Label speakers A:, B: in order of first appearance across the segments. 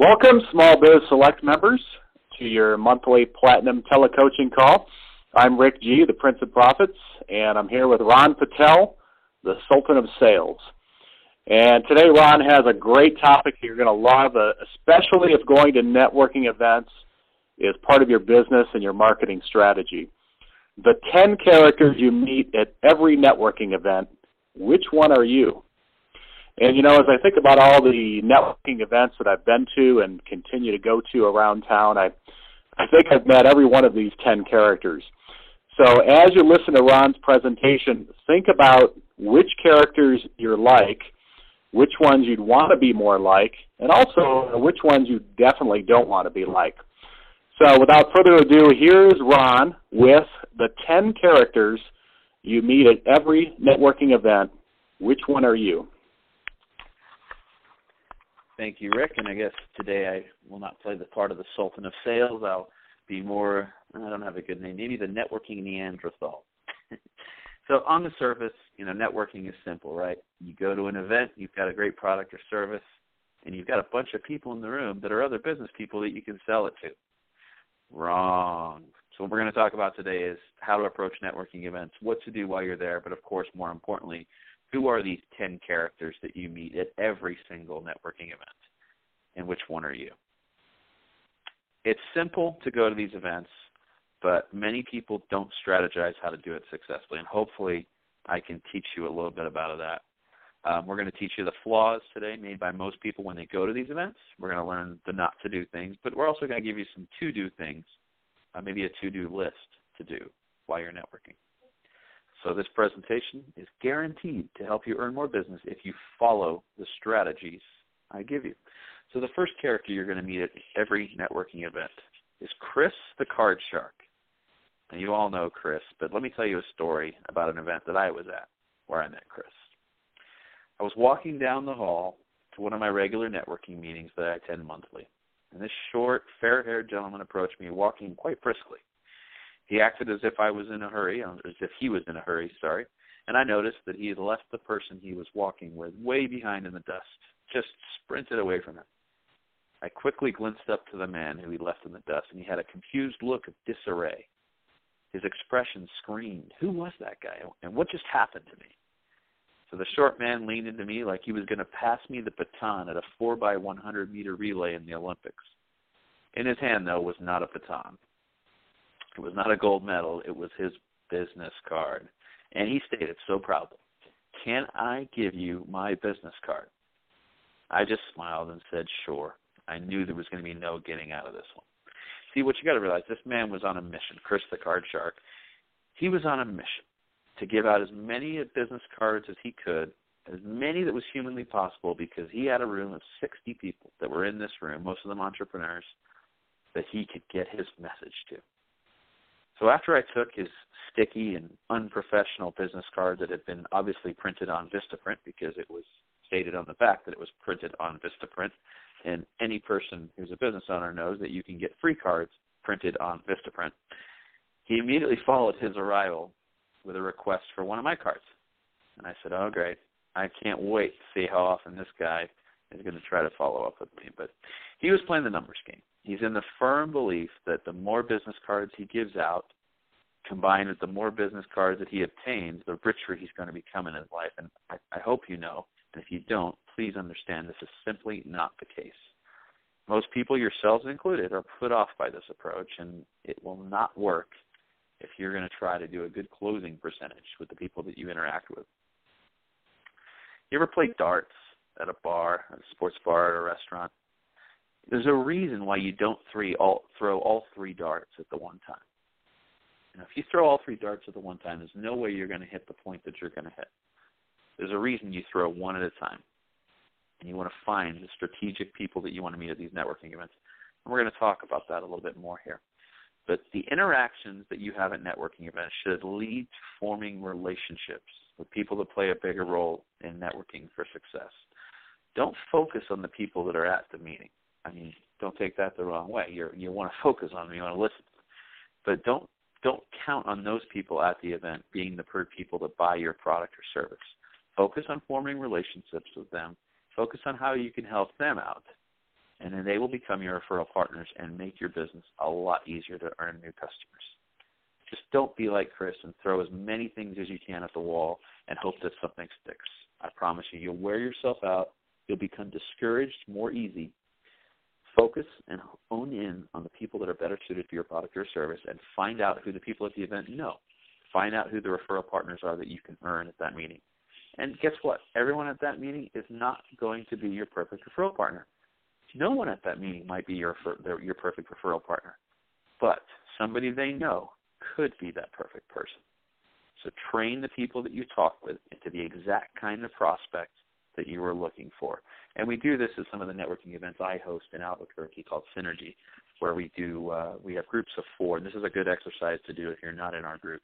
A: Welcome, Small Biz Select members, to your monthly Platinum Telecoaching call. I'm Rick G., the Prince of Profits, and I'm here with Ron Patel, the Sultan of Sales. And today, Ron has a great topic you're going to love, uh, especially if going to networking events is part of your business and your marketing strategy. The 10 characters you meet at every networking event, which one are you? And you know, as I think about all the networking events that I've been to and continue to go to around town, I I think I've met every one of these 10 characters. So as you listen to Ron's presentation, think about which characters you're like, which ones you'd want to be more like, and also which ones you definitely don't want to be like. So without further ado, here's Ron with the 10 characters you meet at every networking event. Which one are you?
B: Thank you, Rick. And I guess today I will not play the part of the Sultan of Sales. I'll be more, I don't have a good name, maybe the networking Neanderthal. so on the surface, you know, networking is simple, right? You go to an event, you've got a great product or service, and you've got a bunch of people in the room that are other business people that you can sell it to. Wrong. So what we're going to talk about today is how to approach networking events, what to do while you're there, but of course, more importantly, who are these 10 characters that you meet at every single networking event? And which one are you? It's simple to go to these events, but many people don't strategize how to do it successfully. And hopefully, I can teach you a little bit about that. Um, we're going to teach you the flaws today made by most people when they go to these events. We're going to learn the not to do things, but we're also going to give you some to do things, uh, maybe a to do list to do while you're networking. So this presentation is guaranteed to help you earn more business if you follow the strategies I give you. So the first character you're going to meet at every networking event is Chris the Card Shark. And you all know Chris, but let me tell you a story about an event that I was at where I met Chris. I was walking down the hall to one of my regular networking meetings that I attend monthly. And this short, fair haired gentleman approached me walking quite briskly. He acted as if I was in a hurry, uh, as if he was in a hurry, sorry, and I noticed that he had left the person he was walking with way behind in the dust, just sprinted away from him. I quickly glanced up to the man who he left in the dust, and he had a confused look of disarray. His expression screamed, Who was that guy, and what just happened to me? So the short man leaned into me like he was going to pass me the baton at a 4 by 100 meter relay in the Olympics. In his hand, though, was not a baton. It was not a gold medal, it was his business card. And he stated so proudly, Can I give you my business card? I just smiled and said, Sure. I knew there was going to be no getting out of this one. See, what you got to realize, this man was on a mission, Chris the Card Shark. He was on a mission to give out as many business cards as he could, as many that was humanly possible, because he had a room of 60 people that were in this room, most of them entrepreneurs, that he could get his message to. So after I took his sticky and unprofessional business card that had been obviously printed on Vistaprint because it was stated on the back that it was printed on Vistaprint, and any person who's a business owner knows that you can get free cards printed on Vistaprint. He immediately followed his arrival with a request for one of my cards. And I said, Oh, great. I can't wait to see how often this guy is going to try to follow up with me. But he was playing the numbers game. He's in the firm belief that the more business cards he gives out, combined with the more business cards that he obtains, the richer he's going to become in his life. And I, I hope you know, and if you don't, please understand this is simply not the case. Most people, yourselves included, are put off by this approach, and it will not work if you're going to try to do a good closing percentage with the people that you interact with. You ever play darts at a bar, a sports bar, at a restaurant? There's a reason why you don't three all, throw all three darts at the one time. Know, if you throw all three darts at the one time, there's no way you're going to hit the point that you're going to hit. There's a reason you throw one at a time and you want to find the strategic people that you want to meet at these networking events. And we're going to talk about that a little bit more here. But the interactions that you have at networking events should lead to forming relationships with people that play a bigger role in networking for success. Don't focus on the people that are at the meeting. I mean, don't take that the wrong way. You you want to focus on them, you want to listen, but don't don't count on those people at the event being the per people that buy your product or service. Focus on forming relationships with them Focus on how you can help them out, and then they will become your referral partners and make your business a lot easier to earn new customers. Just don't be like Chris and throw as many things as you can at the wall and hope that something sticks. I promise you, you'll wear yourself out. You'll become discouraged more easy. Focus and hone in on the people that are better suited for your product or service and find out who the people at the event know. Find out who the referral partners are that you can earn at that meeting. And guess what? Everyone at that meeting is not going to be your perfect referral partner. No one at that meeting might be your your perfect referral partner, but somebody they know could be that perfect person. So train the people that you talk with into the exact kind of prospect that you were looking for. And we do this at some of the networking events I host in Albuquerque called Synergy, where we do uh, we have groups of four. And this is a good exercise to do if you're not in our group.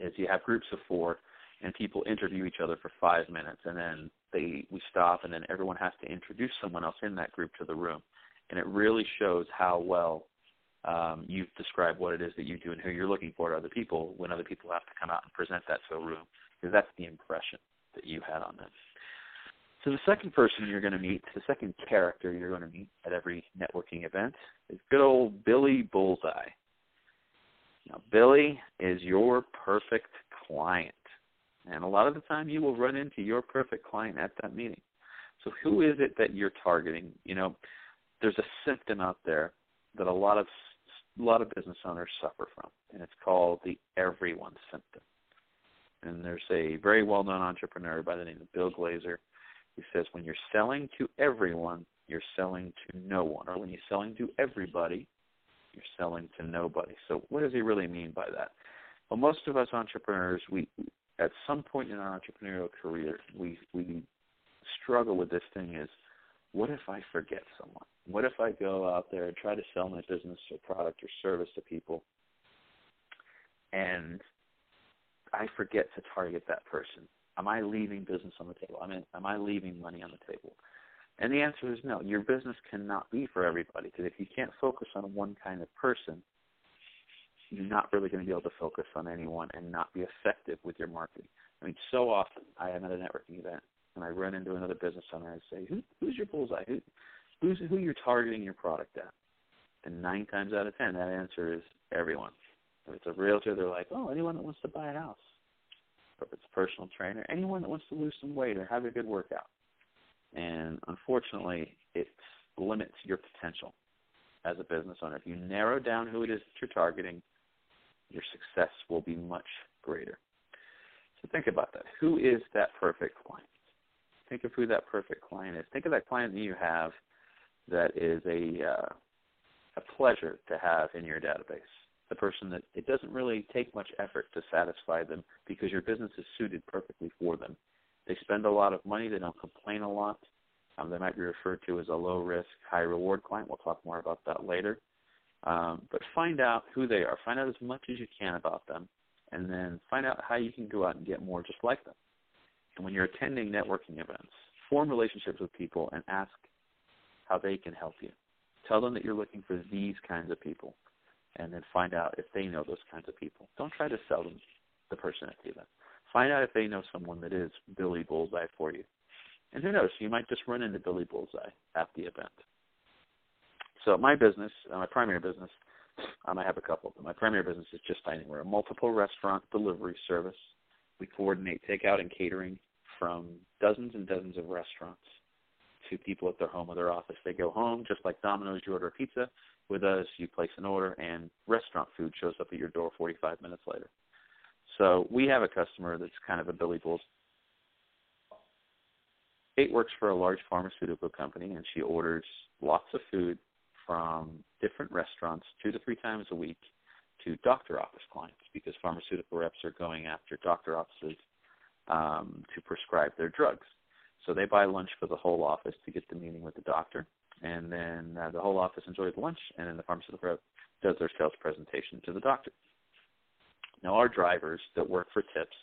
B: Is you have groups of four and people interview each other for five minutes, and then they we stop, and then everyone has to introduce someone else in that group to the room, and it really shows how well um, you've described what it is that you do and who you're looking for to other people when other people have to come out and present that to a room, because that's the impression that you had on them. So the second person you're going to meet, the second character you're going to meet at every networking event is good old Billy Bullseye. Now, Billy is your perfect client. And a lot of the time you will run into your perfect client at that meeting. So who is it that you're targeting? You know, there's a symptom out there that a lot of a lot of business owners suffer from, and it's called the everyone symptom. And there's a very well-known entrepreneur by the name of Bill Glazer who says when you're selling to everyone, you're selling to no one, or when you're selling to everybody, you're selling to nobody. So what does he really mean by that? Well, most of us entrepreneurs, we at some point in our entrepreneurial career, we we struggle with this thing is what if I forget someone? What if I go out there and try to sell my business or product or service to people and I forget to target that person? Am I leaving business on the table? I mean, am I leaving money on the table? And the answer is no. Your business cannot be for everybody because if you can't focus on one kind of person, you're not really going to be able to focus on anyone and not be effective with your marketing. I mean, so often I am at a networking event and I run into another business owner and I say, Who, "Who's your bullseye? Who, who's who you're targeting your product at?" And nine times out of ten, that answer is everyone. If it's a realtor, they're like, "Oh, anyone that wants to buy a house." It's a personal trainer, anyone that wants to lose some weight or have a good workout. And unfortunately, it limits your potential as a business owner. If you narrow down who it is that you're targeting, your success will be much greater. So think about that. Who is that perfect client? Think of who that perfect client is. Think of that client that you have that is a uh, a pleasure to have in your database. The person that it doesn't really take much effort to satisfy them because your business is suited perfectly for them. They spend a lot of money. They don't complain a lot. Um, they might be referred to as a low risk, high reward client. We'll talk more about that later. Um, but find out who they are. Find out as much as you can about them, and then find out how you can go out and get more just like them. And when you're attending networking events, form relationships with people and ask how they can help you. Tell them that you're looking for these kinds of people, and then find out if they know those kinds of people. Don't try to sell them the person at the event. Find out if they know someone that is Billy Bullseye for you. And who knows, you might just run into Billy Bullseye at the event. So my business, uh, my primary business, Um, I have a couple them. My primary business is Just Dine In. We're a multiple restaurant delivery service. We coordinate takeout and catering from dozens and dozens of restaurants to people at their home or their office. They go home, just like Domino's, you order a pizza. With us, you place an order, and restaurant food shows up at your door 45 minutes later. So we have a customer that's kind of a Billy Bulls. Kate works for a large pharmaceutical company, and she orders lots of food from different restaurants two to three times a week to doctor office clients because pharmaceutical reps are going after doctor offices um, to prescribe their drugs. So they buy lunch for the whole office to get the meeting with the doctor, and then uh, the whole office enjoys lunch, and then the rep does their sales presentation to the doctor. Now, our drivers that work for Tips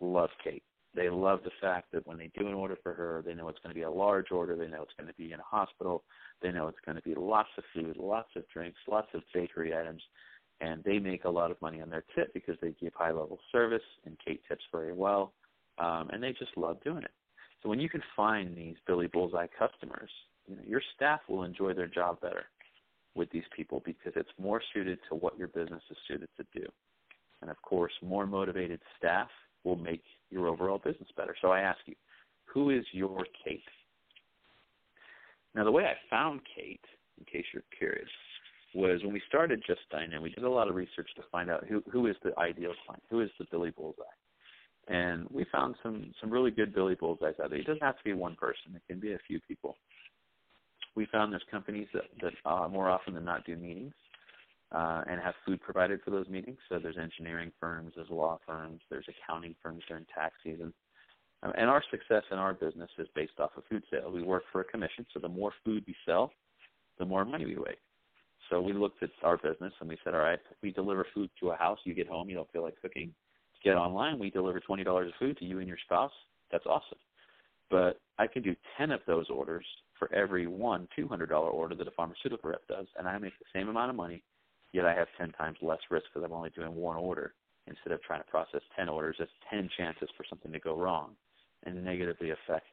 B: love Kate. They love the fact that when they do an order for her, they know it's going to be a large order. They know it's going to be in a hospital. They know it's going to be lots of food, lots of drinks, lots of bakery items, and they make a lot of money on their tip because they give high level service, and Kate tips very well, um, and they just love doing it. So when you can find these Billy Bullseye customers, you know, your staff will enjoy their job better with these people because it's more suited to what your business is suited to do. And of course, more motivated staff will make your overall business better. So I ask you, who is your Kate? Now, the way I found Kate, in case you're curious, was when we started Just Dine we did a lot of research to find out who who is the ideal client, who is the Billy Bullseye, and we found some some really good Billy Bullseyes out there. It doesn't have to be one person; it can be a few people. We found there's companies that that uh, more often than not do meetings uh, and have food provided for those meetings. So there's engineering firms, there's law firms, there's accounting firms during tax season. Um, and our success in our business is based off of food sales. We work for a commission, so the more food we sell, the more money we make. So we looked at our business and we said, all right, we deliver food to a house. You get home, you don't feel like cooking. Get online, we deliver twenty dollars of food to you and your spouse. That's awesome. But I can do ten of those orders for every one two hundred dollar order that a pharmaceutical rep does, and I make the same amount of money yet I have 10 times less risk because I'm only doing one order instead of trying to process 10 orders. That's 10 chances for something to go wrong and negatively affect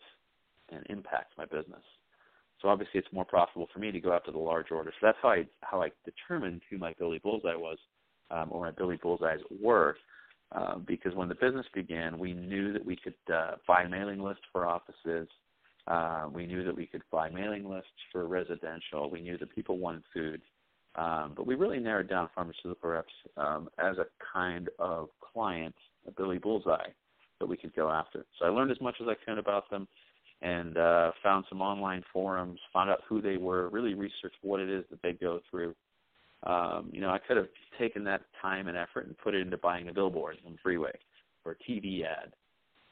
B: and impact my business. So obviously, it's more profitable for me to go after the large orders. So that's how I how I determined who my Billy Bullseye was, um, or my Billy Bullseyes were, uh, because when the business began, we knew that we could uh, buy mailing lists for offices. Uh, we knew that we could buy mailing lists for residential. We knew that people wanted food. Um, but we really narrowed down pharmaceutical reps um, as a kind of client, a Billy Bullseye, that we could go after. So I learned as much as I could about them and uh, found some online forums, found out who they were, really researched what it is that they go through. Um, you know, I could have taken that time and effort and put it into buying a billboard on freeway or a TV ad.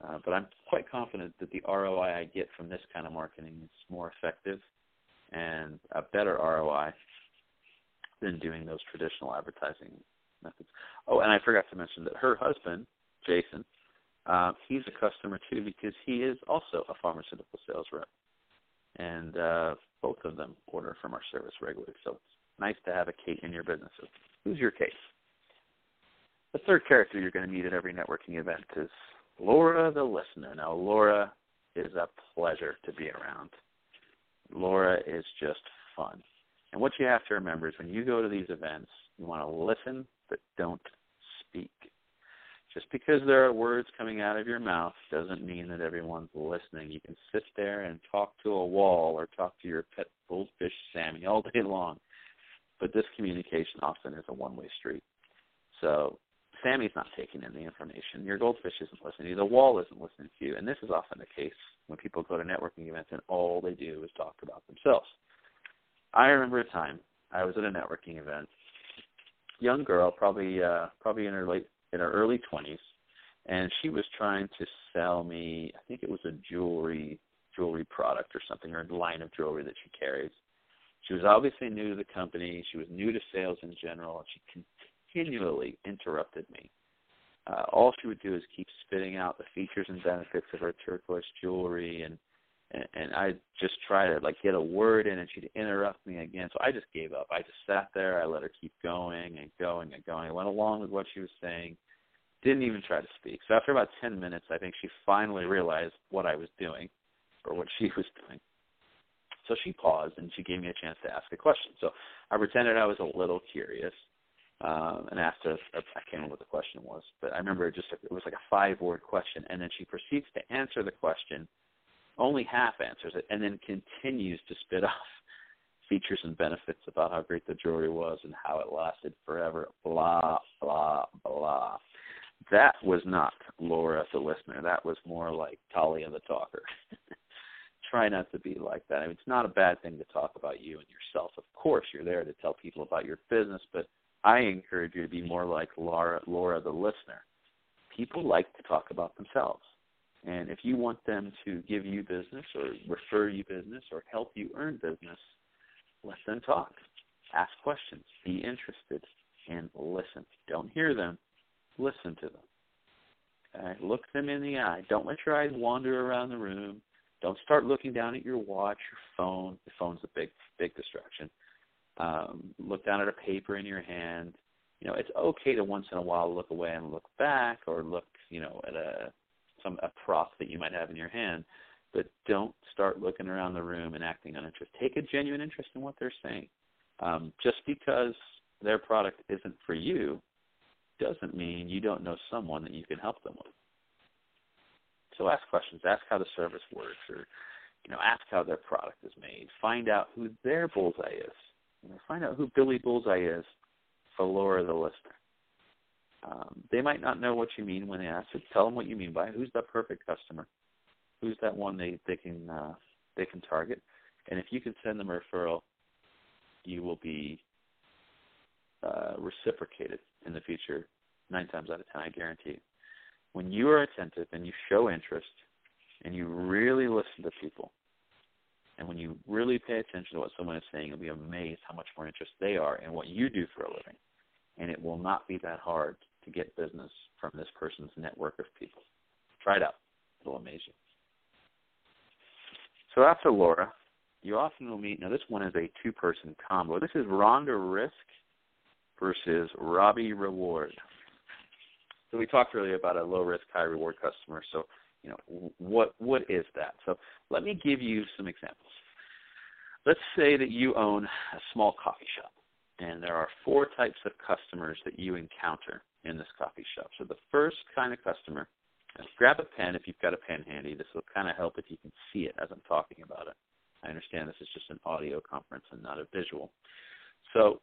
B: Uh, but I'm quite confident that the ROI I get from this kind of marketing is more effective and a better ROI than doing those traditional advertising methods. Oh, and I forgot to mention that her husband, Jason, uh, he's a customer too because he is also a pharmaceutical sales rep, and uh, both of them order from our service regularly. So it's nice to have a Kate in your business. Who's your Kate? The third character you're going to meet at every networking event is Laura the listener. Now, Laura is a pleasure to be around. Laura is just fun. And what you have to remember is when you go to these events, you want to listen, but don't speak. Just because there are words coming out of your mouth doesn't mean that everyone's listening. You can sit there and talk to a wall or talk to your pet goldfish Sammy all day long, but this communication often is a one-way street. So Sammy's not taking in the information. Your goldfish isn't listening. The wall isn't listening to you. And this is often the case when people go to networking events and all they do is talk about themselves. I remember a time I was at a networking event. Young girl, probably uh probably in her late in her early twenties, and she was trying to sell me I think it was a jewelry jewelry product or something or a line of jewelry that she carries. She was obviously new to the company. She was new to sales in general, and she continually interrupted me. Uh, all she would do is keep spitting out the features and benefits of her turquoise jewelry and and, and I just try to like get a word in, and she'd interrupt me again. So I just gave up. I just sat there. I let her keep going and going and going. I went along with what she was saying. Didn't even try to speak. So after about ten minutes, I think she finally realized what I was doing, or what she was doing. So she paused and she gave me a chance to ask a question. So I pretended I was a little curious um, and asked her. I can't remember what the question was, but I remember it just it was like a five-word question, and then she proceeds to answer the question, only half answers it, and then continues to spit off features and benefits about how great the jewelry was and how it lasted forever. Blah blah blah. That was not Laura the listener. That was more like Talia the talker. Try not to be like that. I mean, it's not a bad thing to talk about you and yourself. Of course, you're there to tell people about your business, but I encourage you to be more like Laura, Laura the listener. People like to talk about themselves. And if you want them to give you business or refer you business or help you earn business, let them talk. Ask questions. Be interested and listen. Don't hear them. Listen to them. Okay? Look them in the eye. Don't let your eyes wander around the room. Don't start looking down at your watch, your phone. The phone's a big, big distraction. Um, look down at a paper in your hand. You know, it's okay to once in a while look away and look back, or look, you know, at a some a prop that you might have in your hand. But don't start looking around the room and acting uninterested. Take a genuine interest in what they're saying. Um, just because their product isn't for you doesn't mean you don't know someone that you can help them with. So ask questions. Ask how the service works, or you know, ask how their product is made. Find out who their bullseye is. You find out who Billy Bullseye is for Laura the listener. Um, they might not know what you mean when they ask it. Tell them what you mean by it. who's the perfect customer. Who's that one they they can uh, they can target, and if you can send them a referral, you will be uh, reciprocated in the future. Nine times out of ten, I guarantee. When you are attentive and you show interest, and you really listen to people, and when you really pay attention to what someone is saying, you'll be amazed how much more interest they are in what you do for a living. And it will not be that hard to get business from this person's network of people. Try it out. It'll amaze you. So after Laura, you often will meet, now this one is a two-person combo. This is Rhonda Risk versus Robbie Reward. So we talked earlier about a low-risk, high-reward customer. So, you know, what what is that? So let me give you some examples. Let's say that you own a small coffee shop, and there are four types of customers that you encounter in this coffee shop. So the first kind of customer, grab a pen if you've got a pen handy. This will kind of help if you can see it as I'm talking about it. I understand this is just an audio conference and not a visual. So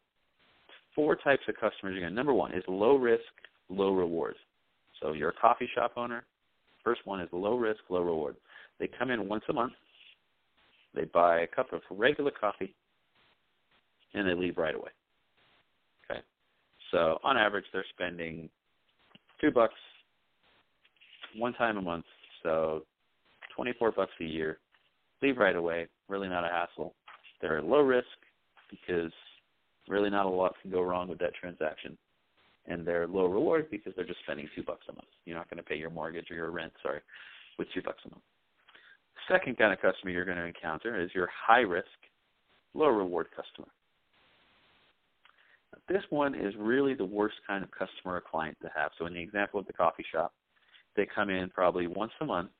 B: four types of customers to. Number one is low risk, low reward. So you're a coffee shop owner. First one is low risk, low reward. They come in once a month. They buy a cup of regular coffee, and they leave right away. Okay. So on average, they're spending two bucks one time a month. So 24 bucks a year. Leave right away. Really not a hassle. They're low risk because really not a lot can go wrong with that transaction. And they're low reward because they're just spending two bucks a month. You're not going to pay your mortgage or your rent, sorry, with two bucks a month. Second kind of customer you're going to encounter is your high risk, low reward customer. This one is really the worst kind of customer or client to have. So in the example of the coffee shop, they come in probably once a month.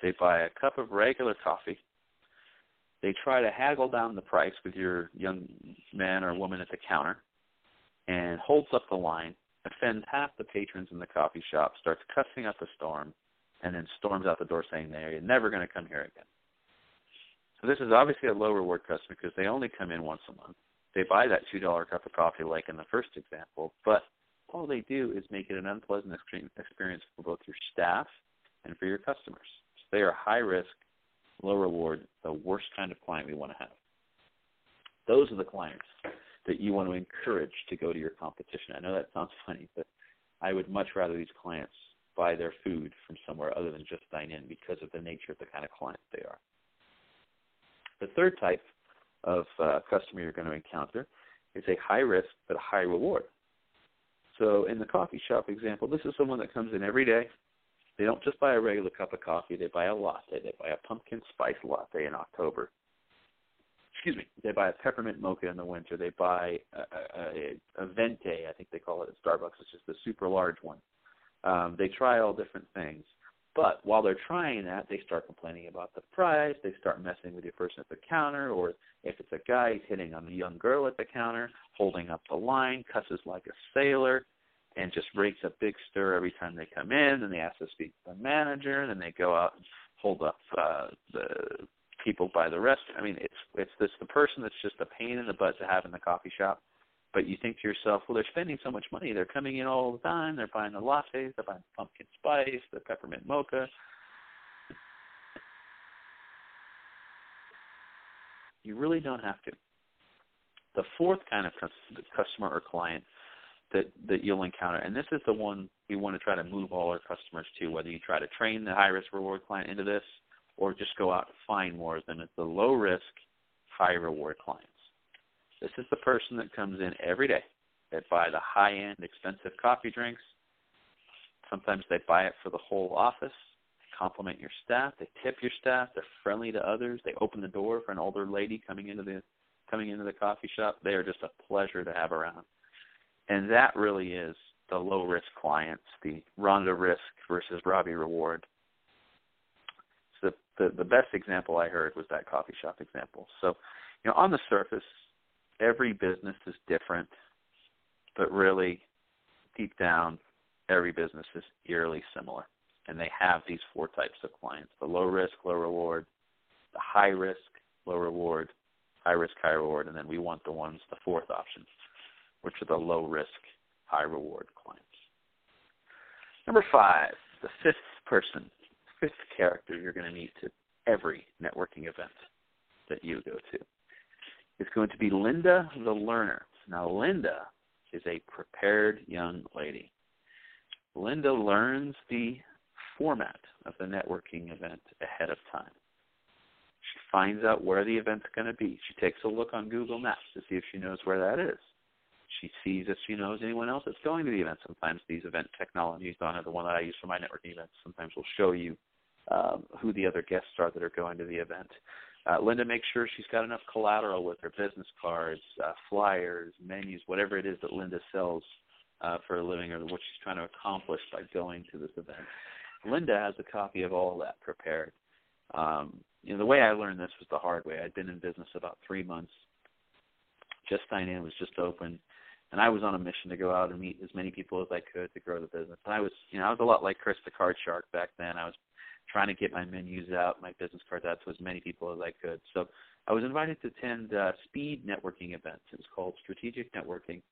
B: They buy a cup of regular coffee they try to haggle down the price with your young man or woman at the counter and holds up the line, offends half the patrons in the coffee shop, starts cussing up a storm, and then storms out the door saying they're never going to come here again. So this is obviously a low reward customer because they only come in once a month. They buy that two dollar cup of coffee like in the first example, but all they do is make it an unpleasant experience for both your staff and for your customers. So they are high risk, low reward, the worst kind of client we want to have. Those are the clients that you want to encourage to go to your competition. I know that sounds funny, but I would much rather these clients buy their food from somewhere other than just dine in because of the nature of the kind of clients they are. The third type of uh, customer you're going to encounter is a high risk but a high reward. So in the coffee shop example, this is someone that comes in every day, they don't just buy a regular cup of coffee. They buy a latte. They buy a pumpkin spice latte in October. Excuse me. They buy a peppermint mocha in the winter. They buy a, a, a venti, I think they call it at Starbucks. It's just a super large one. Um, they try all different things. But while they're trying that, they start complaining about the price. They start messing with your person at the counter, or if it's a guy, he's hitting on the young girl at the counter, holding up the line, cusses like a sailor, and just breaks a big stir every time they come in. And they ask to speak to the manager, and then they go out and hold up uh, the people by the rest. I mean, it's it's this the person that's just a pain in the butt to have in the coffee shop. But you think to yourself, well, they're spending so much money. They're coming in all the time. They're buying the lattes. They're buying the pumpkin spice, the peppermint mocha. You really don't have to. The fourth kind of customer or client that that you'll encounter, and this is the one we want to try to move all our customers to. Whether you try to train the high risk reward client into this, or just go out and find more of them, it's the low risk, high reward clients. This is the person that comes in every day. They buy the high end, expensive coffee drinks. Sometimes they buy it for the whole office. They compliment your staff. They tip your staff. They're friendly to others. They open the door for an older lady coming into the coming into the coffee shop. They are just a pleasure to have around. And that really is the low risk clients, the Rhonda risk versus Robbie reward. The the best example I heard was that coffee shop example. So, you know, on the surface, every business is different, but really, deep down, every business is eerily similar. And they have these four types of clients the low risk, low reward, the high risk, low reward, high risk, high reward, and then we want the ones, the fourth option, which are the low risk, high reward clients. Number five, the fifth person, fifth character you're going to meet to every networking event that you go to is going to be Linda the Learner. Now, Linda is a prepared young lady. Linda learns the format of the networking event ahead of time. She finds out where the event's going to be. She takes a look on Google Maps to see if she knows where that is. She sees if she knows anyone else that's going to the event. Sometimes these event technologies, Donna, the one that I use for my networking events, sometimes will show you um, who the other guests are that are going to the event. Uh, Linda makes sure she's got enough collateral with her business cards, uh, flyers, menus, whatever it is that Linda sells uh, for a living or what she's trying to accomplish by going to this event. Linda has a copy of all that prepared. Um, you know, the way I learned this was the hard way. I'd been in business about three months. Just Dine In was just open, and I was on a mission to go out and meet as many people as I could to grow the business. And I was, you know, I was a lot like Chris the Card Shark back then. I was trying to get my menus out, my business cards out to as many people as I could. So I was invited to attend uh, speed networking events. It was called Strategic Networking.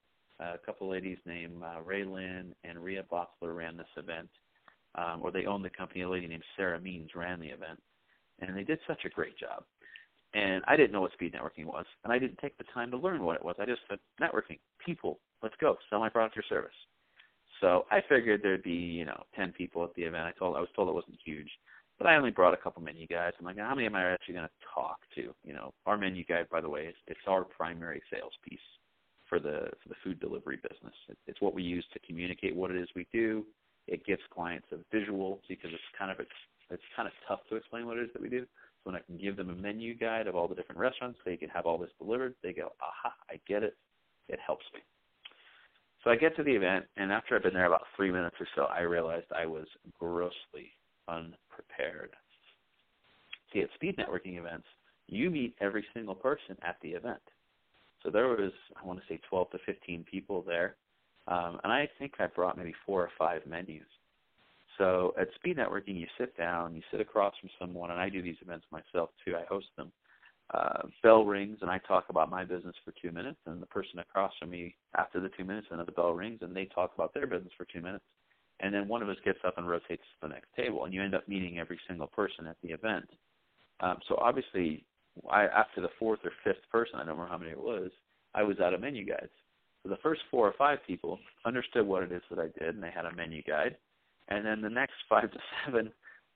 B: Uh, a couple ladies named uh, Ray Lynn and Ria Botzler ran this event, um, or they owned the company. A lady named Sarah Means ran the event, and they did such a great job. And I didn't know what speed networking was, and I didn't take the time to learn what it was. I just said, networking, people, let's go, sell my product or service. So I figured there'd be, you know, ten people at the event. I told I was told it wasn't huge, but I only brought a couple menu guys. I'm like, how many am I actually to talk to? You know, our menu guide, by the way, is it's our primary sales piece for the for the food delivery business. It, it's what we use to communicate what it is we do. It gives clients a visual because it's kind of it's, it's kind of tough to explain what it is that we do. So when I can give them a menu guide of all the different restaurants, they can have all this delivered. They go, aha, I get it. It helps me. So I get to the event, and after I've been there about three minutes or so, I realized I was grossly unprepared. See, at speed networking events, you meet every single person at the event. So there was, I want to say, 12 to 15 people there, um, and I think I brought maybe four or five menus. So at speed networking, you sit down, you sit across from someone, and I do these events myself too. I host them uh, bell rings and I talk about my business for two minutes, and the person across from me after the two minutes, another bell rings and they talk about their business for two minutes, and then one of us gets up and rotates to the next table, and you end up meeting every single person at the event. Um, so obviously, I, after the fourth or fifth person, I don't remember how many it was, I was out of menu guides. So the first four or five people understood what it is that I did, and they had a menu guide. And then the next five to seven,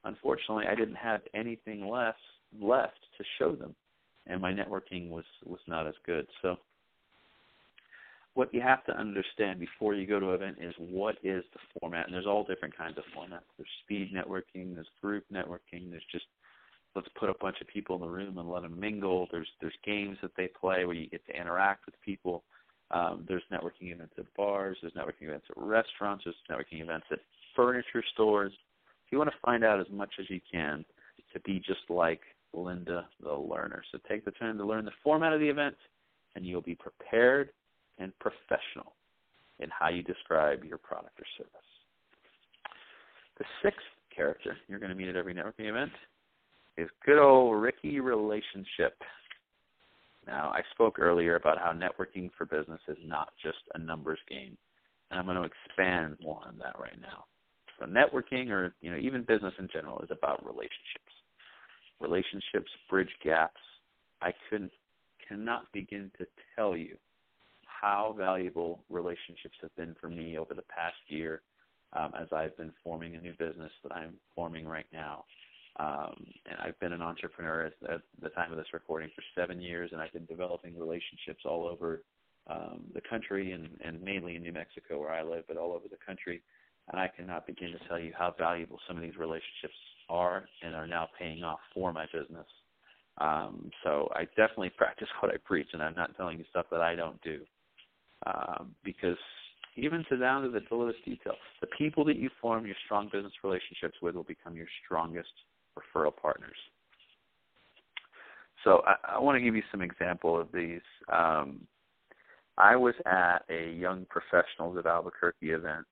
B: unfortunately, I didn't have anything less left to show them and my networking was was not as good. So what you have to understand before you go to an event is what is the format, and there's all different kinds of formats. There's speed networking, there's group networking, there's just let's put a bunch of people in the room and let them mingle. There's there's games that they play where you get to interact with people. Um, there's networking events at bars. There's networking events at restaurants. There's networking events at furniture stores. If you want to find out as much as you can to be just like Linda the learner. So take the time to learn the format of the event, and you'll be prepared and professional in how you describe your product or service. The sixth character you're going to meet at every networking event is good old Ricky Relationship. Now, I spoke earlier about how networking for business is not just a numbers game, and I'm going to expand more on that right now. So, networking, or you know, even business in general, is about relationships. Relationships bridge gaps. I couldn't, cannot begin to tell you how valuable relationships have been for me over the past year um, as I've been forming a new business that I'm forming right now. Um, and I've been an entrepreneur at, at the time of this recording for seven years, and I've been developing relationships all over um, the country and, and mainly in New Mexico where I live, but all over the country. And I cannot begin to tell you how valuable some of these relationships are and are now paying off for my business. Um, so I definitely practice what I preach, and I'm not telling you stuff that I don't do. Um, because even to down to the littlest detail, the people that you form your strong business relationships with will become your strongest referral partners. So I, I want to give you some example of these. Um, I was at a young professionals of Albuquerque event,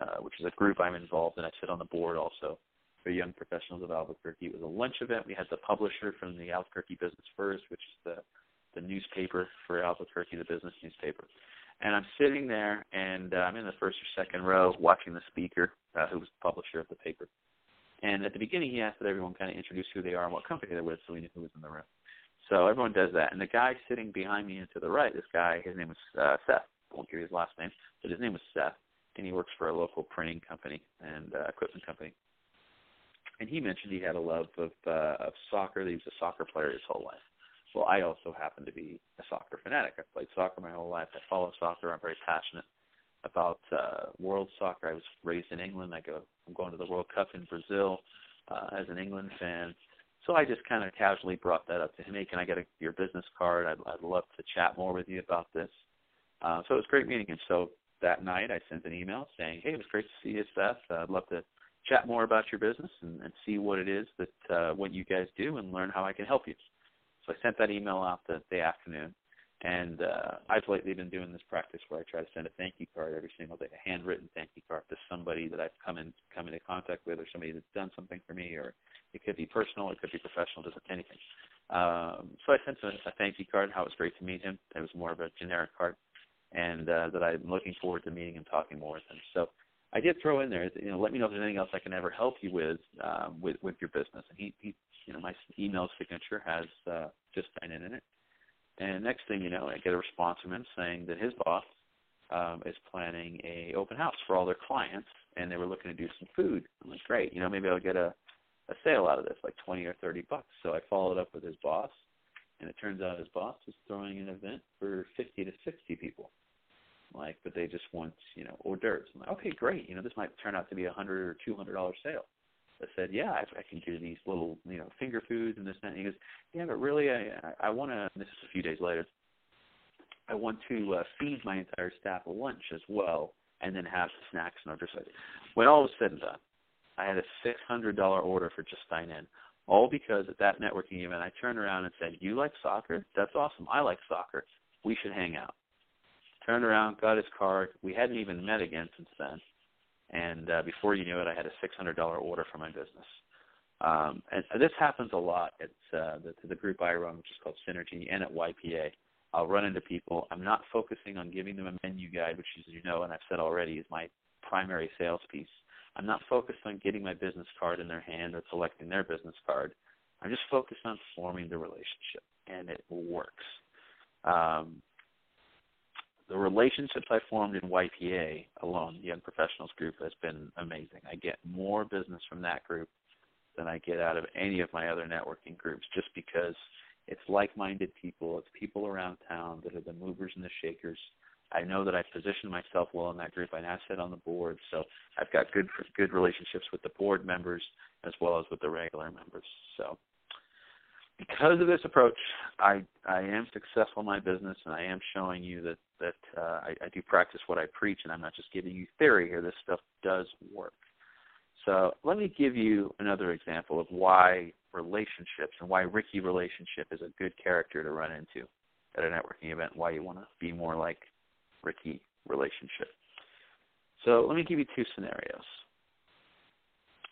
B: uh, which is a group I'm involved in. I sit on the board also for Young Professionals of Albuquerque. It was a lunch event. We had the publisher from the Albuquerque Business First, which is the the newspaper for Albuquerque, the business newspaper. And I'm sitting there, and uh, I'm in the first or second row watching the speaker, uh, who was the publisher of the paper. And at the beginning, he asked that everyone kind of introduce who they are and what company they're with, so we knew who was in the room. So everyone does that. And the guy sitting behind me and to the right, this guy, his name was uh, Seth. I won't give you his last name, but his name was Seth, and he works for a local printing company and uh, equipment company. And he mentioned he had a love of uh, of soccer. He was a soccer player his whole life. Well, I also happen to be a soccer fanatic. I've played soccer my whole life. I follow soccer. I'm very passionate about uh, world soccer. I was raised in England. I go. I'm going to the World Cup in Brazil uh, as an England fan. So I just kind of casually brought that up to him. Hey, can I get a, your business card? I'd, I'd love to chat more with you about this. Uh, so it was great meeting him. So that night I sent an email saying, hey, it was great to see you, Seth. Uh, I'd love to chat more about your business and, and see what it is that uh, what you guys do and learn how I can help you. So I sent that email out the, the afternoon. And uh, I've lately been doing this practice where I try to send a thank you card every single day, a handwritten thank you card to somebody that I've come in come into contact with, or somebody that's done something for me, or it could be personal, it could be professional, doesn't anything. Um, so I sent a, a thank you card. How it was great to meet him. It was more of a generic card, and uh, that I'm looking forward to meeting and talking more with him. So I did throw in there, you know, let me know if there's anything else I can ever help you with um, with with your business. And he, he, you know, my email signature has uh, Just Dine In in it. And next thing you know, I get a response from him saying that his boss um, is planning a open house for all their clients, and they were looking to do some food. I'm like, great, you know, maybe I'll get a a sale out of this, like twenty or thirty bucks. So I followed up with his boss, and it turns out his boss was throwing an event for fifty to sixty people like, but they just want, you know, hors d'oeuvres. I'm like, okay, great. You know, this might turn out to be a hundred or two hundred dollar sale. I said, yeah, I, I can do these little, you know, finger foods and this and that. And he goes, yeah, but really, I, I want to. This is a few days later. I want to uh, feed my entire staff a lunch as well, and then have snacks and other stuff. When all was said and done, I had a six hundred dollar order for just dine in. All because at that networking event, I turned around and said, "You like soccer? That's awesome. I like soccer. We should hang out." Turned around, got his card. We hadn't even met again since then. And uh, before you knew it, I had a $600 order for my business. Um, and this happens a lot at uh, the, the group I run, which is called Synergy, and at YPA. I'll run into people. I'm not focusing on giving them a menu guide, which, as you know, and I've said already, is my primary sales piece. I'm not focused on getting my business card in their hand or collecting their business card. I'm just focused on forming the relationship, and it works. Um, the relationships I formed in YPA alone, the Young Professionals Group, has been amazing. I get more business from that group than I get out of any of my other networking groups just because it's like-minded people. It's people around town that are the movers and the shakers. I know that I've positioned myself well in that group. I now sit on the board, so I've got good good relationships with the board members as well as with the regular members. So because of this approach, I I am successful in my business, and I am showing you that that uh, I, I do practice what I preach, and I'm not just giving you theory here. This stuff does work. So let me give you another example of why relationships and why Ricky relationship is a good character to run into at a networking event, why you want to be more like Ricky relationship. So let me give you two scenarios.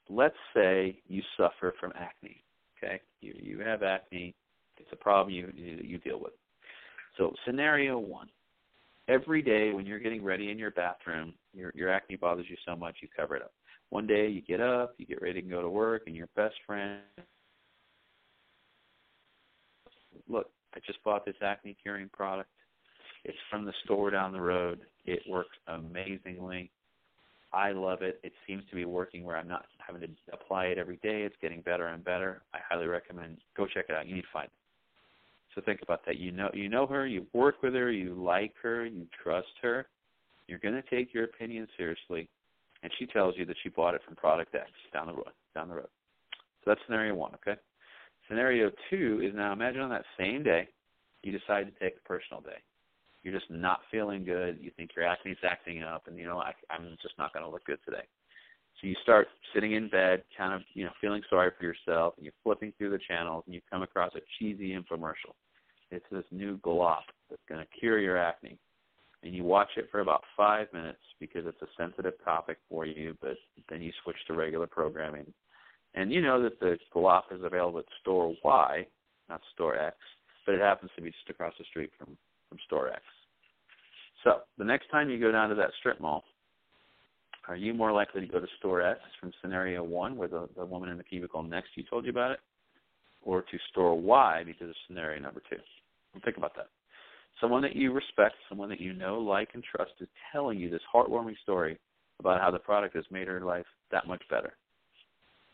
B: Let's say you suffer from acne. Okay, you you have acne. It's a problem you you, deal with. So scenario one: every day when you're getting ready in your bathroom, your your acne bothers you so much you cover it up. One day you get up, you get ready to go to work, and your best friend, look, I just bought this acne curing product. It's from the store down the road. It works amazingly. I love it. It seems to be working where I'm not having to apply it every day. It's getting better and better. I highly recommend go check it out. You need to find it. So think about that. You know you know her, you work with her, you like her, you trust her. You're going to take your opinion seriously, and she tells you that she bought it from product X down the road. Down the road. So that's scenario one. Okay. Scenario two is now imagine on that same day you decide to take a personal day you're just not feeling good, you think your acne's acting up, and you know I, I'm just not going to look good today. So you start sitting in bed, kind of you know feeling sorry for yourself, and you're flipping through the channels, and you come across a cheesy infomercial. It's this new glop that's going to cure your acne, and you watch it for about five minutes because it's a sensitive topic for you, but then you switch to regular programming, and you know that the glop is available at store Y, not store X, but it happens to be just across the street from from store X. So the next time you go down to that strip mall, are you more likely to go to store X from scenario one, where the, the woman in the cubicle next to you told you about it, or to store Y because of scenario number two? think about that. Someone that you respect, someone that you know, like, and trust is telling you this heartwarming story about how the product has made her life that much better.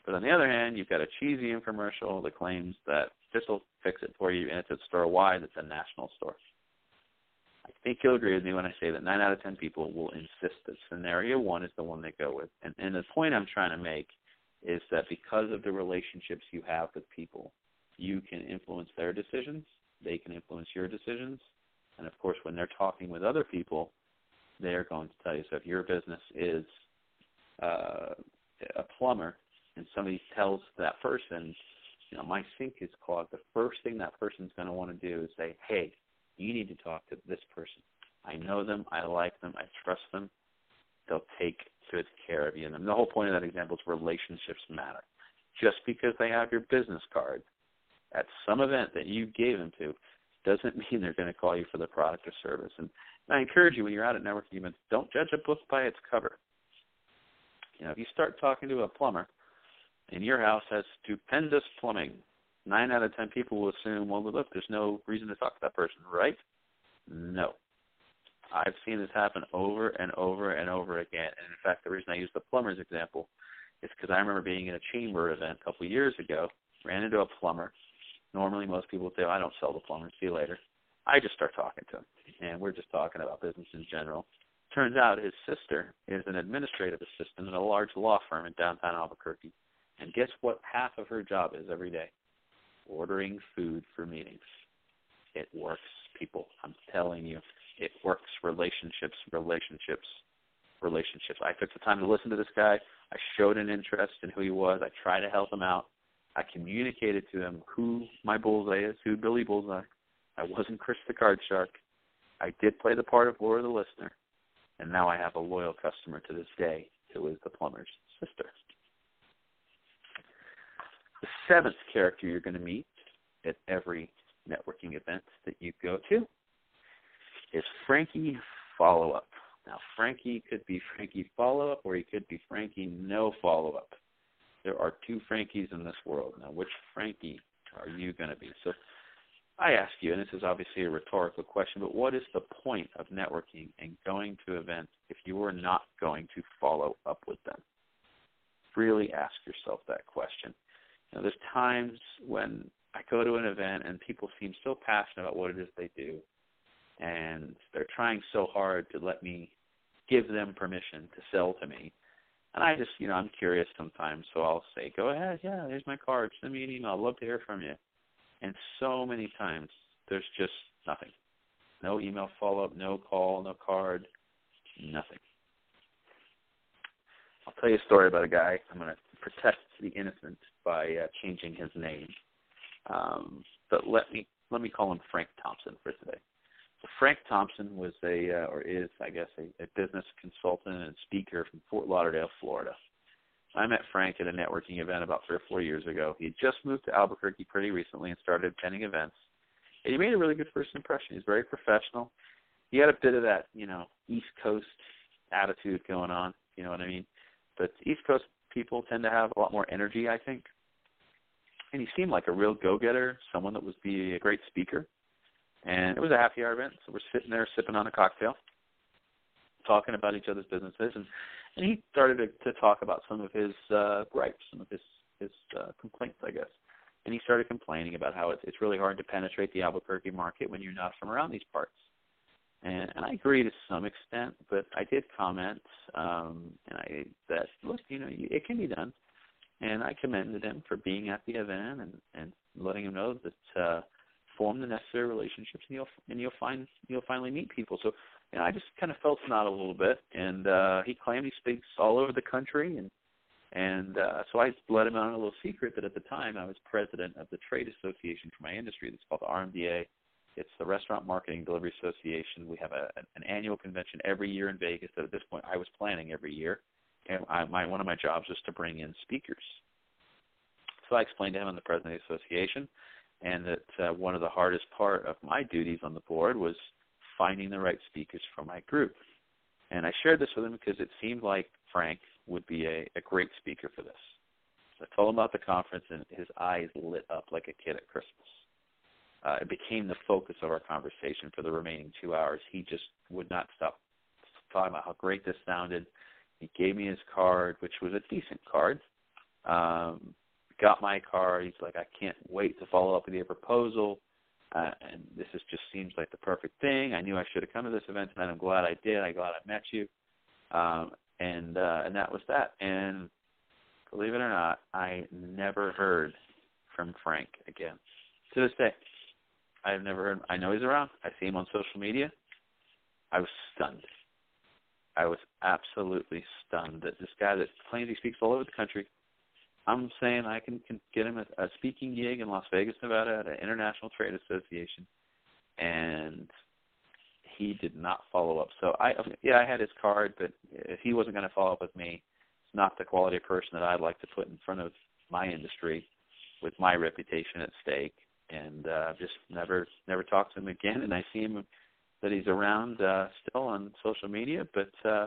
B: But on the other hand, you've got a cheesy infomercial that claims that this will fix it for you, and it's at store Y that's a national store. I think you'll agree with me when I say that nine out of ten people will insist that scenario one is the one they go with. And, and the point I'm trying to make is that because of the relationships you have with people, you can influence their decisions, they can influence your decisions, and of course, when they're talking with other people, they're going to tell you. So if your business is uh, a plumber, and somebody tells that person, you know, my sink is clogged, the first thing that person's going to want to do is say, hey, you need to talk to this person. I know them. I like them. I trust them. They'll take good care of you. And the whole point of that example is relationships matter. Just because they have your business card at some event that you gave them to doesn't mean they're going to call you for the product or service. And I encourage you when you're out at networking events, don't judge a book by its cover. You know, if you start talking to a plumber and your house has stupendous plumbing, nine out of ten people will assume, well, look, there's no reason to talk to that person, right? No. I've seen this happen over and over and over again. And in fact, the reason I use the plumber's example is because I remember being in a chamber event a couple of years ago, ran into a plumber. Normally, most people would say, oh, I don't sell to plumbers, see you later. I just start talking to him, and we're just talking about business in general. Turns out his sister is an administrative assistant at a large law firm in downtown Albuquerque. And guess what half of her job is every day? Ordering food for meetings. It works, people. I'm telling you, it works. Relationships, relationships, relationships. I took the time to listen to this guy. I showed an interest in who he was. I tried to help him out. I communicated to him who my bullseye is, who Billy Bullseye. I wasn't Chris the Card Shark. I did play the part of Laura the Listener, and now I have a loyal customer to this day who is the plumber's sister. The seventh character you're going to meet at every networking event that you go to is Frankie Follow Up. Now, Frankie could be Frankie Follow Up or he could be Frankie No Follow Up. There are two Frankies in this world. Now, which Frankie are you going to be? So, I ask you, and this is obviously a rhetorical question, but what is the point of networking and going to events if you are not going to follow up with them? Really ask yourself that question. You know, there's times when I go to an event and people seem so passionate about what it is they do, and they're trying so hard to let me give them permission to sell to me. And I just, you know, I'm curious sometimes, so I'll say, "Go ahead, yeah, here's my card. Send me an email. I'd love to hear from you." And so many times, there's just nothing. No email follow up, no call, no card, nothing. I'll tell you a story about a guy. I'm going to protect the innocent by uh, changing his name. Um, but let me let me call him Frank Thompson for today. So Frank Thompson was a uh, or is I guess a, a business consultant and speaker from Fort Lauderdale, Florida. I met Frank at a networking event about three or four years ago. He had just moved to Albuquerque pretty recently and started attending events. And he made a really good first impression. He's very professional. He had a bit of that, you know, East Coast attitude going on. You know what I mean? But East Coast people tend to have a lot more energy, I think. And he seemed like a real go-getter, someone that was be a great speaker. And it was a happy hour event, so we're sitting there sipping on a cocktail, talking about each other's businesses, and and he started to, to talk about some of his uh, gripes, some of his his uh, complaints, I guess. And he started complaining about how it's it's really hard to penetrate the Albuquerque market when you're not from around these parts. And, and I agree to some extent, but I did comment um, and I that look, you know, it can be done. And I commended him for being at the event and and letting him know that uh, form the necessary relationships and you'll and you'll find you'll finally meet people. So you know, I just kind of felt out a little bit, and uh, he claimed he speaks all over the country, and and uh, so I let him on a little secret that at the time I was president of the trade association for my industry. That's called the RMDA. It's the Restaurant Marketing Delivery Association. We have a, an annual convention every year in Vegas. That at this point I was planning every year, and I, my one of my jobs was to bring in speakers. So I explained to him I'm the president of the association, and that uh, one of the hardest part of my duties on the board was finding the right speakers for my group. And I shared this with him because it seemed like Frank would be a, a great speaker for this. So I told him about the conference, and his eyes lit up like a kid at Christmas. Uh, it became the focus of our conversation for the remaining two hours. He just would not stop talking about how great this sounded. He gave me his card, which was a decent card. Um, got my card. He's like, I can't wait to follow up with your proposal. Uh, and this is just seems like the perfect thing. I knew I should have come to this event tonight. I'm glad I did. I'm glad I met you. Um, and uh, and that was that. And believe it or not, I never heard from Frank again. To this day, I have never heard. I know he's around. I see him on social media. I was stunned. I was absolutely stunned that this guy that claims he speaks all over the country I'm saying I can, can get him a, a speaking gig in Las Vegas, Nevada, at an international trade association, and he did not follow up. So I, yeah, I had his card, but if he wasn't going to follow up with me, it's not the quality of person that I'd like to put in front of my industry with my reputation at stake. And uh, just never, never talked to him again. And I see him that he's around uh, still on social media, but uh,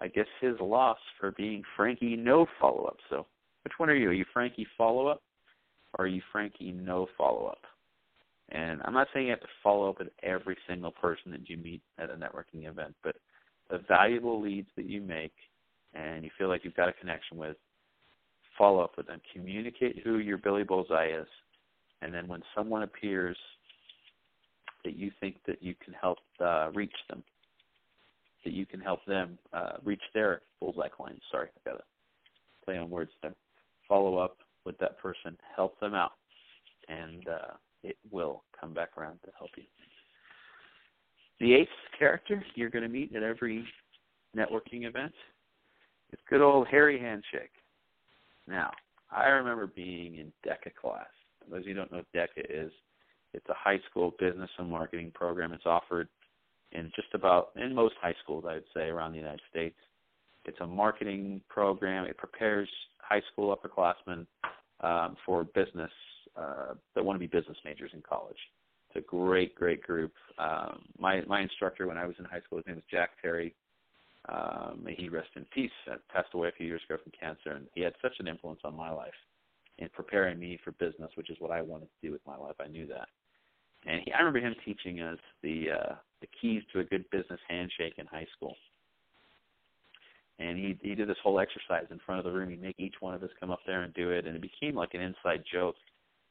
B: I guess his loss for being Frankie no follow up. So which one are you? Are you Frankie follow up or are you Frankie no follow up? And I'm not saying you have to follow up with every single person that you meet at a networking event, but the valuable leads that you make and you feel like you've got a connection with, follow up with them. Communicate who your Billy Bullseye is. And then when someone appears that you think that you can help uh, reach them, that you can help them uh, reach their bullseye clients. Sorry, I got to play on words there follow up with that person, help them out, and uh, it will come back around to help you. The eighth character you're going to meet at every networking event is good old Harry Handshake. Now, I remember being in DECA class. Those of you don't know DECA is, it's a high school business and marketing program. It's offered in just about in most high schools, I would say, around the United States. It's a marketing program. It prepares high school upperclassmen um, for business uh, that want to be business majors in college. It's a great, great group. Um, my my instructor when I was in high school, his name was Jack Terry. Um, he rest in peace. Uh, passed away a few years ago from cancer, and he had such an influence on my life in preparing me for business, which is what I wanted to do with my life. I knew that, and he, I remember him teaching us the uh, the keys to a good business handshake in high school and he he did this whole exercise in front of the room. He'd make each one of us come up there and do it, and it became like an inside joke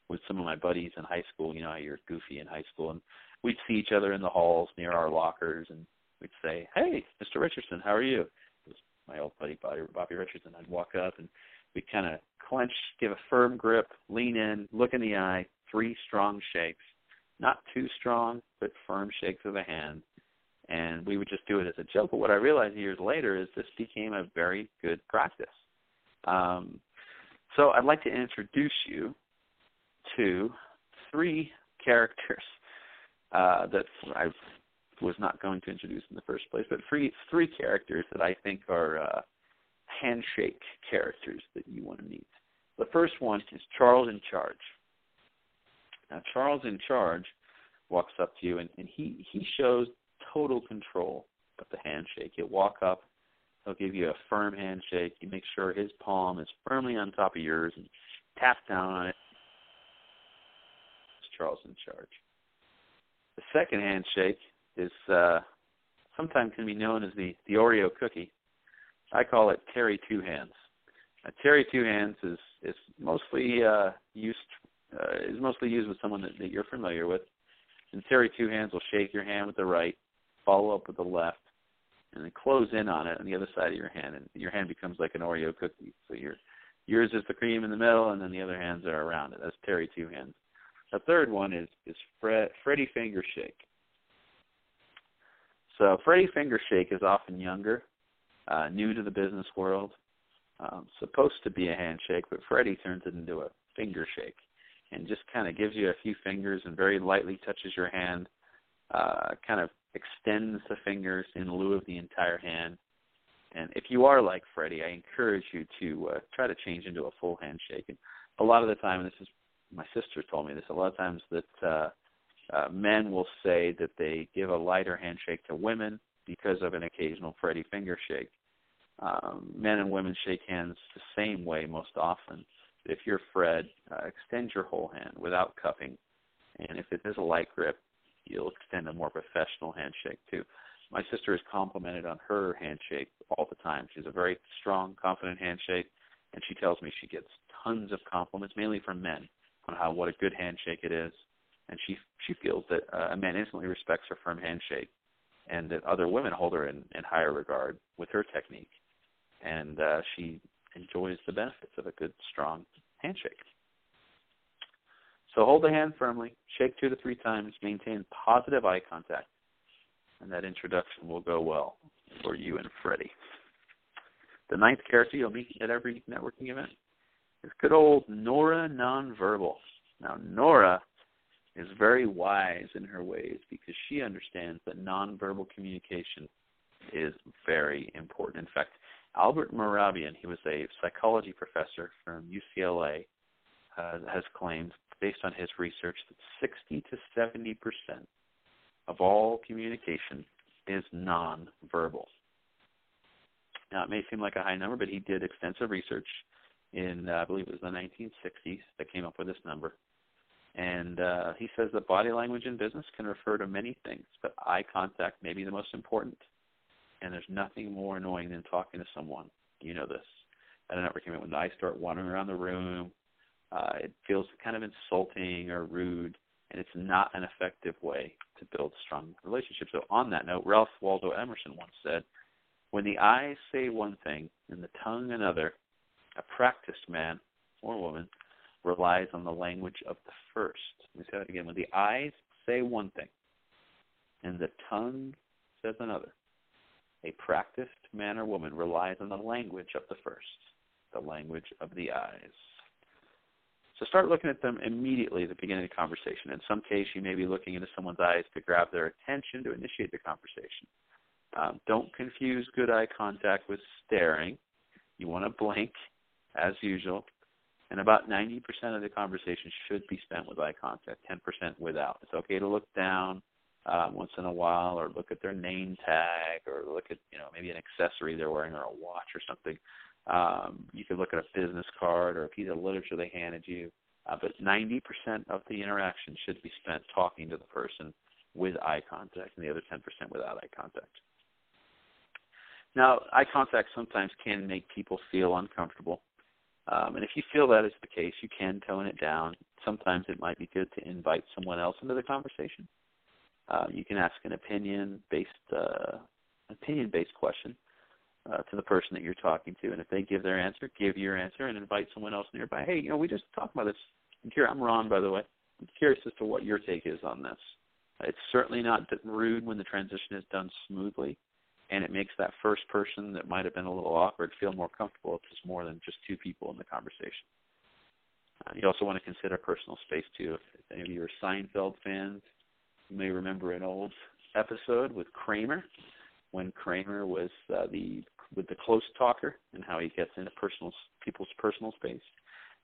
B: with some of my buddies in high school. You know, you're goofy in high school, and we'd see each other in the halls near our lockers, and we'd say, "Hey, Mr. Richardson, how are you?" It was my old buddy Bobby Richardson. I'd walk up, and we'd kind of clench, give a firm grip, lean in, look in the eye, three strong shakes, not too strong, but firm shakes of the hand and we would just do it as a joke. But what I realized years later is this became a very good practice. Um, so I'd like to introduce you to three characters uh, that I was not going to introduce in the first place, but three three characters that I think are uh, handshake characters that you want to meet. The first one is Charles in Charge. Now, Charles in Charge walks up to you, and, and he he shows total control of the handshake. He'll walk up, he'll give you a firm handshake. You make sure his palm is firmly on top of yours, and tap down on it. It's Charles in Charge. The second handshake is uh, sometimes can be known as the the Oreo cookie. I call it Terry Two Hands. Now, Terry Two Hands is is mostly uh, used uh, is mostly used with someone that, that you're familiar with. And Terry Two Hands will shake your hand with the right, follow up with the left, and then close in on it on the other side of your hand, and your hand becomes like an Oreo cookie. So your yours is the cream in the middle, and then the other hands are around it. That's Terry Two Hands. The third one is is Fred, Freddie Finger Shake. So Freddie Finger Shake is often younger, uh, new to the business world, um, supposed to be a handshake, but Freddie turns it into a finger shake and just kind of gives you a few fingers and very lightly touches your hand, uh, kind of extends the fingers in lieu of the entire hand. And if you are like Freddie, I encourage you to uh, try to change into a full handshake. And a lot of the time, and this is my sister told me this, a lot of times that uh, uh, men will say that they give a lighter handshake to women because of an occasional Freddie finger shake. Um, men and women shake hands the same way most often. If you're Fred, uh, extend your whole hand without cupping, and if it is a light grip, you'll extend a more professional handshake too. My sister is complimented on her handshake all the time. She's a very strong, confident handshake, and she tells me she gets tons of compliments, mainly from men, on how what a good handshake it is and she she feels that uh, a man instantly respects her firm handshake, and that other women hold her in, in higher regard with her technique, and uh, she enjoys the benefits of a good strong handshake. So hold the hand firmly, shake two to three times, maintain positive eye contact, and that introduction will go well for you and Freddie. The ninth character you'll meet at every networking event is good old Nora Nonverbal. Now, Nora is very wise in her ways because she understands that nonverbal communication is very important. In fact, Albert Mehrabian, he was a psychology professor from UCLA, uh, has claimed, based on his research, that 60 to 70 percent of all communication is nonverbal. Now, it may seem like a high number, but he did extensive research in, uh, I believe it was the 1960s that came up with this number. And uh, he says that body language in business can refer to many things, but eye contact may be the most important. And there's nothing more annoying than talking to someone. You know this. At a networking event, when the eyes start wandering around the room, uh, it feels kind of insulting or rude, and it's not an effective way to build strong relationships. So, on that note, Ralph Waldo Emerson once said, When the eyes say one thing and the tongue another, a practiced man or woman relies on the language of the first. Let me say that again. When the eyes say one thing and the tongue says another, a practiced man or woman relies on the language of the first, the language of the eyes. So start looking at them immediately at the beginning of the conversation. In some case, you may be looking into someone's eyes to grab their attention to initiate the conversation. Um, don't confuse good eye contact with staring. You want to blink, as usual, and about 90% of the conversation should be spent with eye contact, 10% without. It's okay to look down um, once in a while, or look at their name tag, or look at you know maybe an accessory they're wearing, or a watch, or something. Um, you could look at a business card or a piece of literature they handed you. Uh, but 90% of the interaction should be spent talking to the person with eye contact, and the other 10% without eye contact. Now, eye contact sometimes can make people feel uncomfortable. Um, and if you feel that is the case, you can tone it down. Sometimes it might be good to invite someone else into the conversation. Uh, you can ask an opinion-based uh, opinion-based question uh, to the person that you're talking to, and if they give their answer, give your answer, and invite someone else nearby. Hey, you know, we just talked about this. I'm, I'm Ron, by the way. I'm curious as to what your take is on this. It's certainly not rude when the transition is done smoothly, and it makes that first person that might have been a little awkward feel more comfortable if there's more than just two people in the conversation. Uh, you also want to consider personal space too. If, if any of you are Seinfeld fans, you may remember an old episode with Kramer when Kramer was uh, the with the close talker and how he gets into personal people's personal space.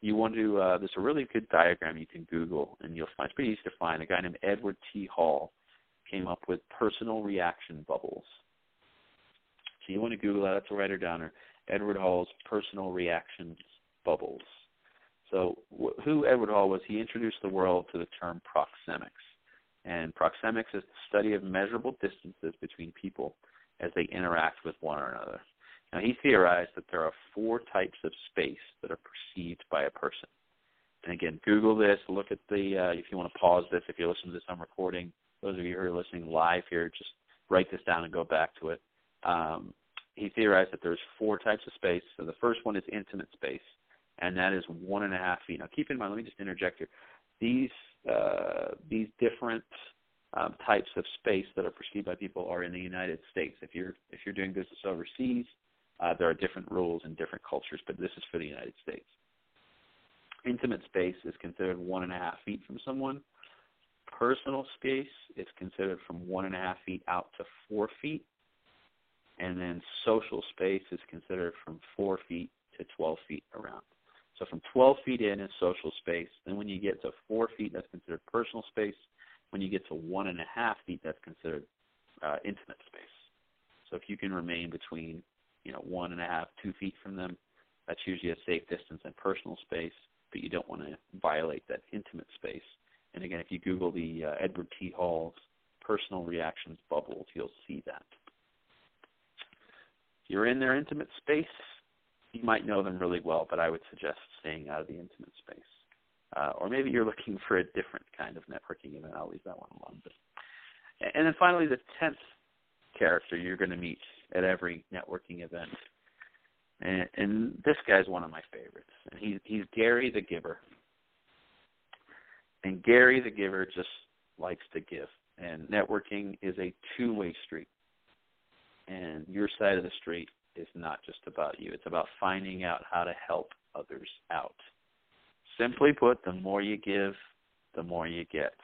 B: You want to uh, there's a really good diagram you can Google and you'll find it's pretty easy to find. A guy named Edward T. Hall came up with personal reaction bubbles. So you want to Google that. That's a writer downer. Edward Hall's personal reaction bubbles. So wh- who Edward Hall was? He introduced the world to the term proxemics. And proxemics is the study of measurable distances between people as they interact with one another. Now, he theorized that there are four types of space that are perceived by a person. And again, Google this, look at the, uh, if you want to pause this, if you're listening to this on recording, those of you who are listening live here, just write this down and go back to it. Um, he theorized that there's four types of space. So the first one is intimate space, and that is one and a half feet. Now, keep in mind, let me just interject here. These uh, these different um, types of space that are perceived by people are in the United States. If you're if you're doing business overseas, uh, there are different rules and different cultures, but this is for the United States. Intimate space is considered one and a half feet from someone. Personal space is considered from one and a half feet out to four feet. And then social space is considered from four feet to 12 feet around. So from 12 feet in is social space. Then when you get to four feet, that's considered personal space. When you get to one and a half feet, that's considered uh, intimate space. So if you can remain between, you know, one and a half, two feet from them, that's usually a safe distance and personal space. But you don't want to violate that intimate space. And again, if you Google the uh, Edward T. Hall's personal reactions bubbles, you'll see that. If you're in their intimate space, you might know them really well, but I would suggest staying out of the intimate space. Uh, or maybe you're looking for a different kind of networking event. I'll leave that one alone. But, and then finally, the tenth character you're going to meet at every networking event, and, and this guy's one of my favorites. And he's he's Gary the Giver. And Gary the Giver just likes to give. And networking is a two-way street. And your side of the street is not just about you. It's about finding out how to help others out. Simply put, the more you give, the more you get.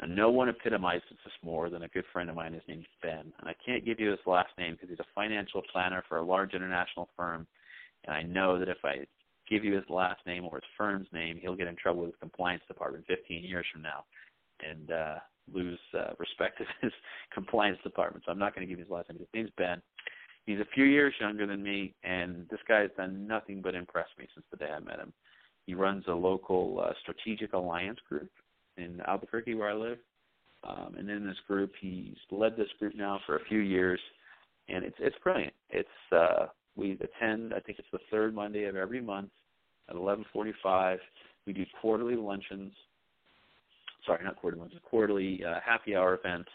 B: And no one epitomizes this more than a good friend of mine. His name's Ben. And I can't give you his last name because he's a financial planner for a large international firm. And I know that if I give you his last name or his firm's name, he'll get in trouble with the compliance department 15 years from now and uh, lose uh, respect of his compliance department. So I'm not going to give you his last name. His name's Ben. He's a few years younger than me, and this guy has done nothing but impress me since the day I met him. He runs a local uh, strategic alliance group in Albuquerque, where I live. Um, and in this group, he's led this group now for a few years, and it's it's brilliant. It's uh, we attend. I think it's the third Monday of every month at 11:45. We do quarterly luncheons. Sorry, not quarterly luncheons. Quarterly uh, happy hour events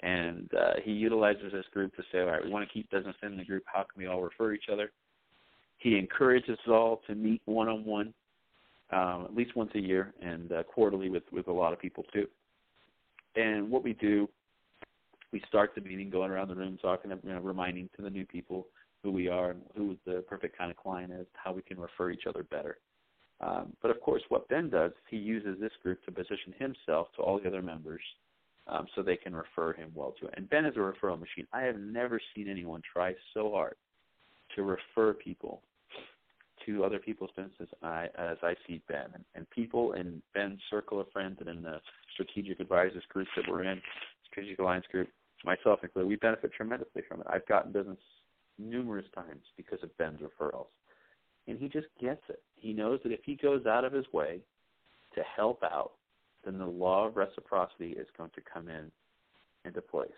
B: and uh, he utilizes this group to say, all right, we want to keep business in the group. How can we all refer each other? He encourages us all to meet one on one, at least once a year, and uh, quarterly with with a lot of people too. And what we do, we start the meeting going around the room, talking, you know, reminding to the new people who we are and who the perfect kind of client is, how we can refer each other better. Um, but of course, what Ben does, he uses this group to position himself to all the other members um, so they can refer him well to it. And Ben is a referral machine. I have never seen anyone try so hard to refer people to other people's businesses I, as I see Ben. And, and people in Ben's circle of friends and in the strategic advisors group that we're in, strategic alliance group, myself included, we benefit tremendously from it. I've gotten business numerous times because of Ben's referrals. And he just gets it. He knows that if he goes out of his way to help out then the law of reciprocity is going to come in into place.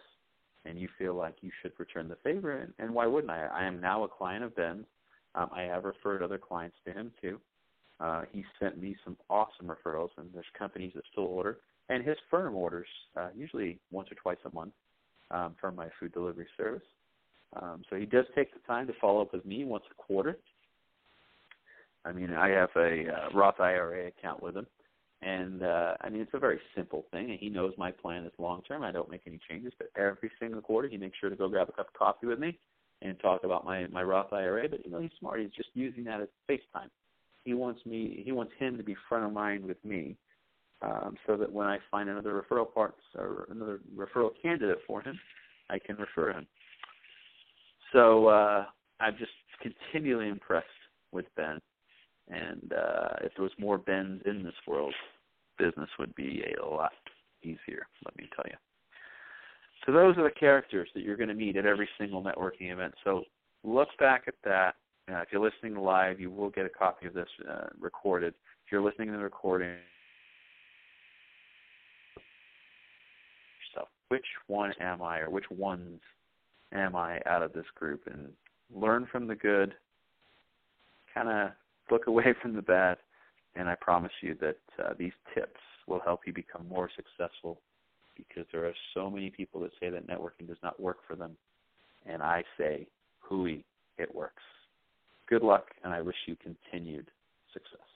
B: And you feel like you should return the favor, and, and why wouldn't I? I am now a client of Ben's. Um, I have referred other clients to him too. Uh, he sent me some awesome referrals, and there's companies that still order. And his firm orders uh, usually once or twice a month um, from my food delivery service. Um, so he does take the time to follow up with me once a quarter. I mean, I have a uh, Roth IRA account with him, And uh, I mean, it's a very simple thing, and he knows my plan is long term. I don't make any changes, but every single quarter he makes sure to go grab a cup of coffee with me and talk about my my Roth IRA. But you know, he's smart. He's just using that as FaceTime. He wants me. He wants him to be front of mind with me, um, so that when I find another referral parts or another referral candidate for him, I can refer him. So uh, I'm just continually impressed with Ben and uh, if there was more Bens in this world, business would be a lot easier, let me tell you. So those are the characters that you're going to meet at every single networking event. So look back at that. Uh, if you're listening live, you will get a copy of this uh, recorded. If you're listening to the recording, so which one am I, or which ones am I out of this group, and learn from the good. Kind of look away from the bad, and I promise you that uh, these tips will help you become more successful because there are so many people that say that networking does not work for them. And I say, hooey, it works. Good luck, and I wish you continued success.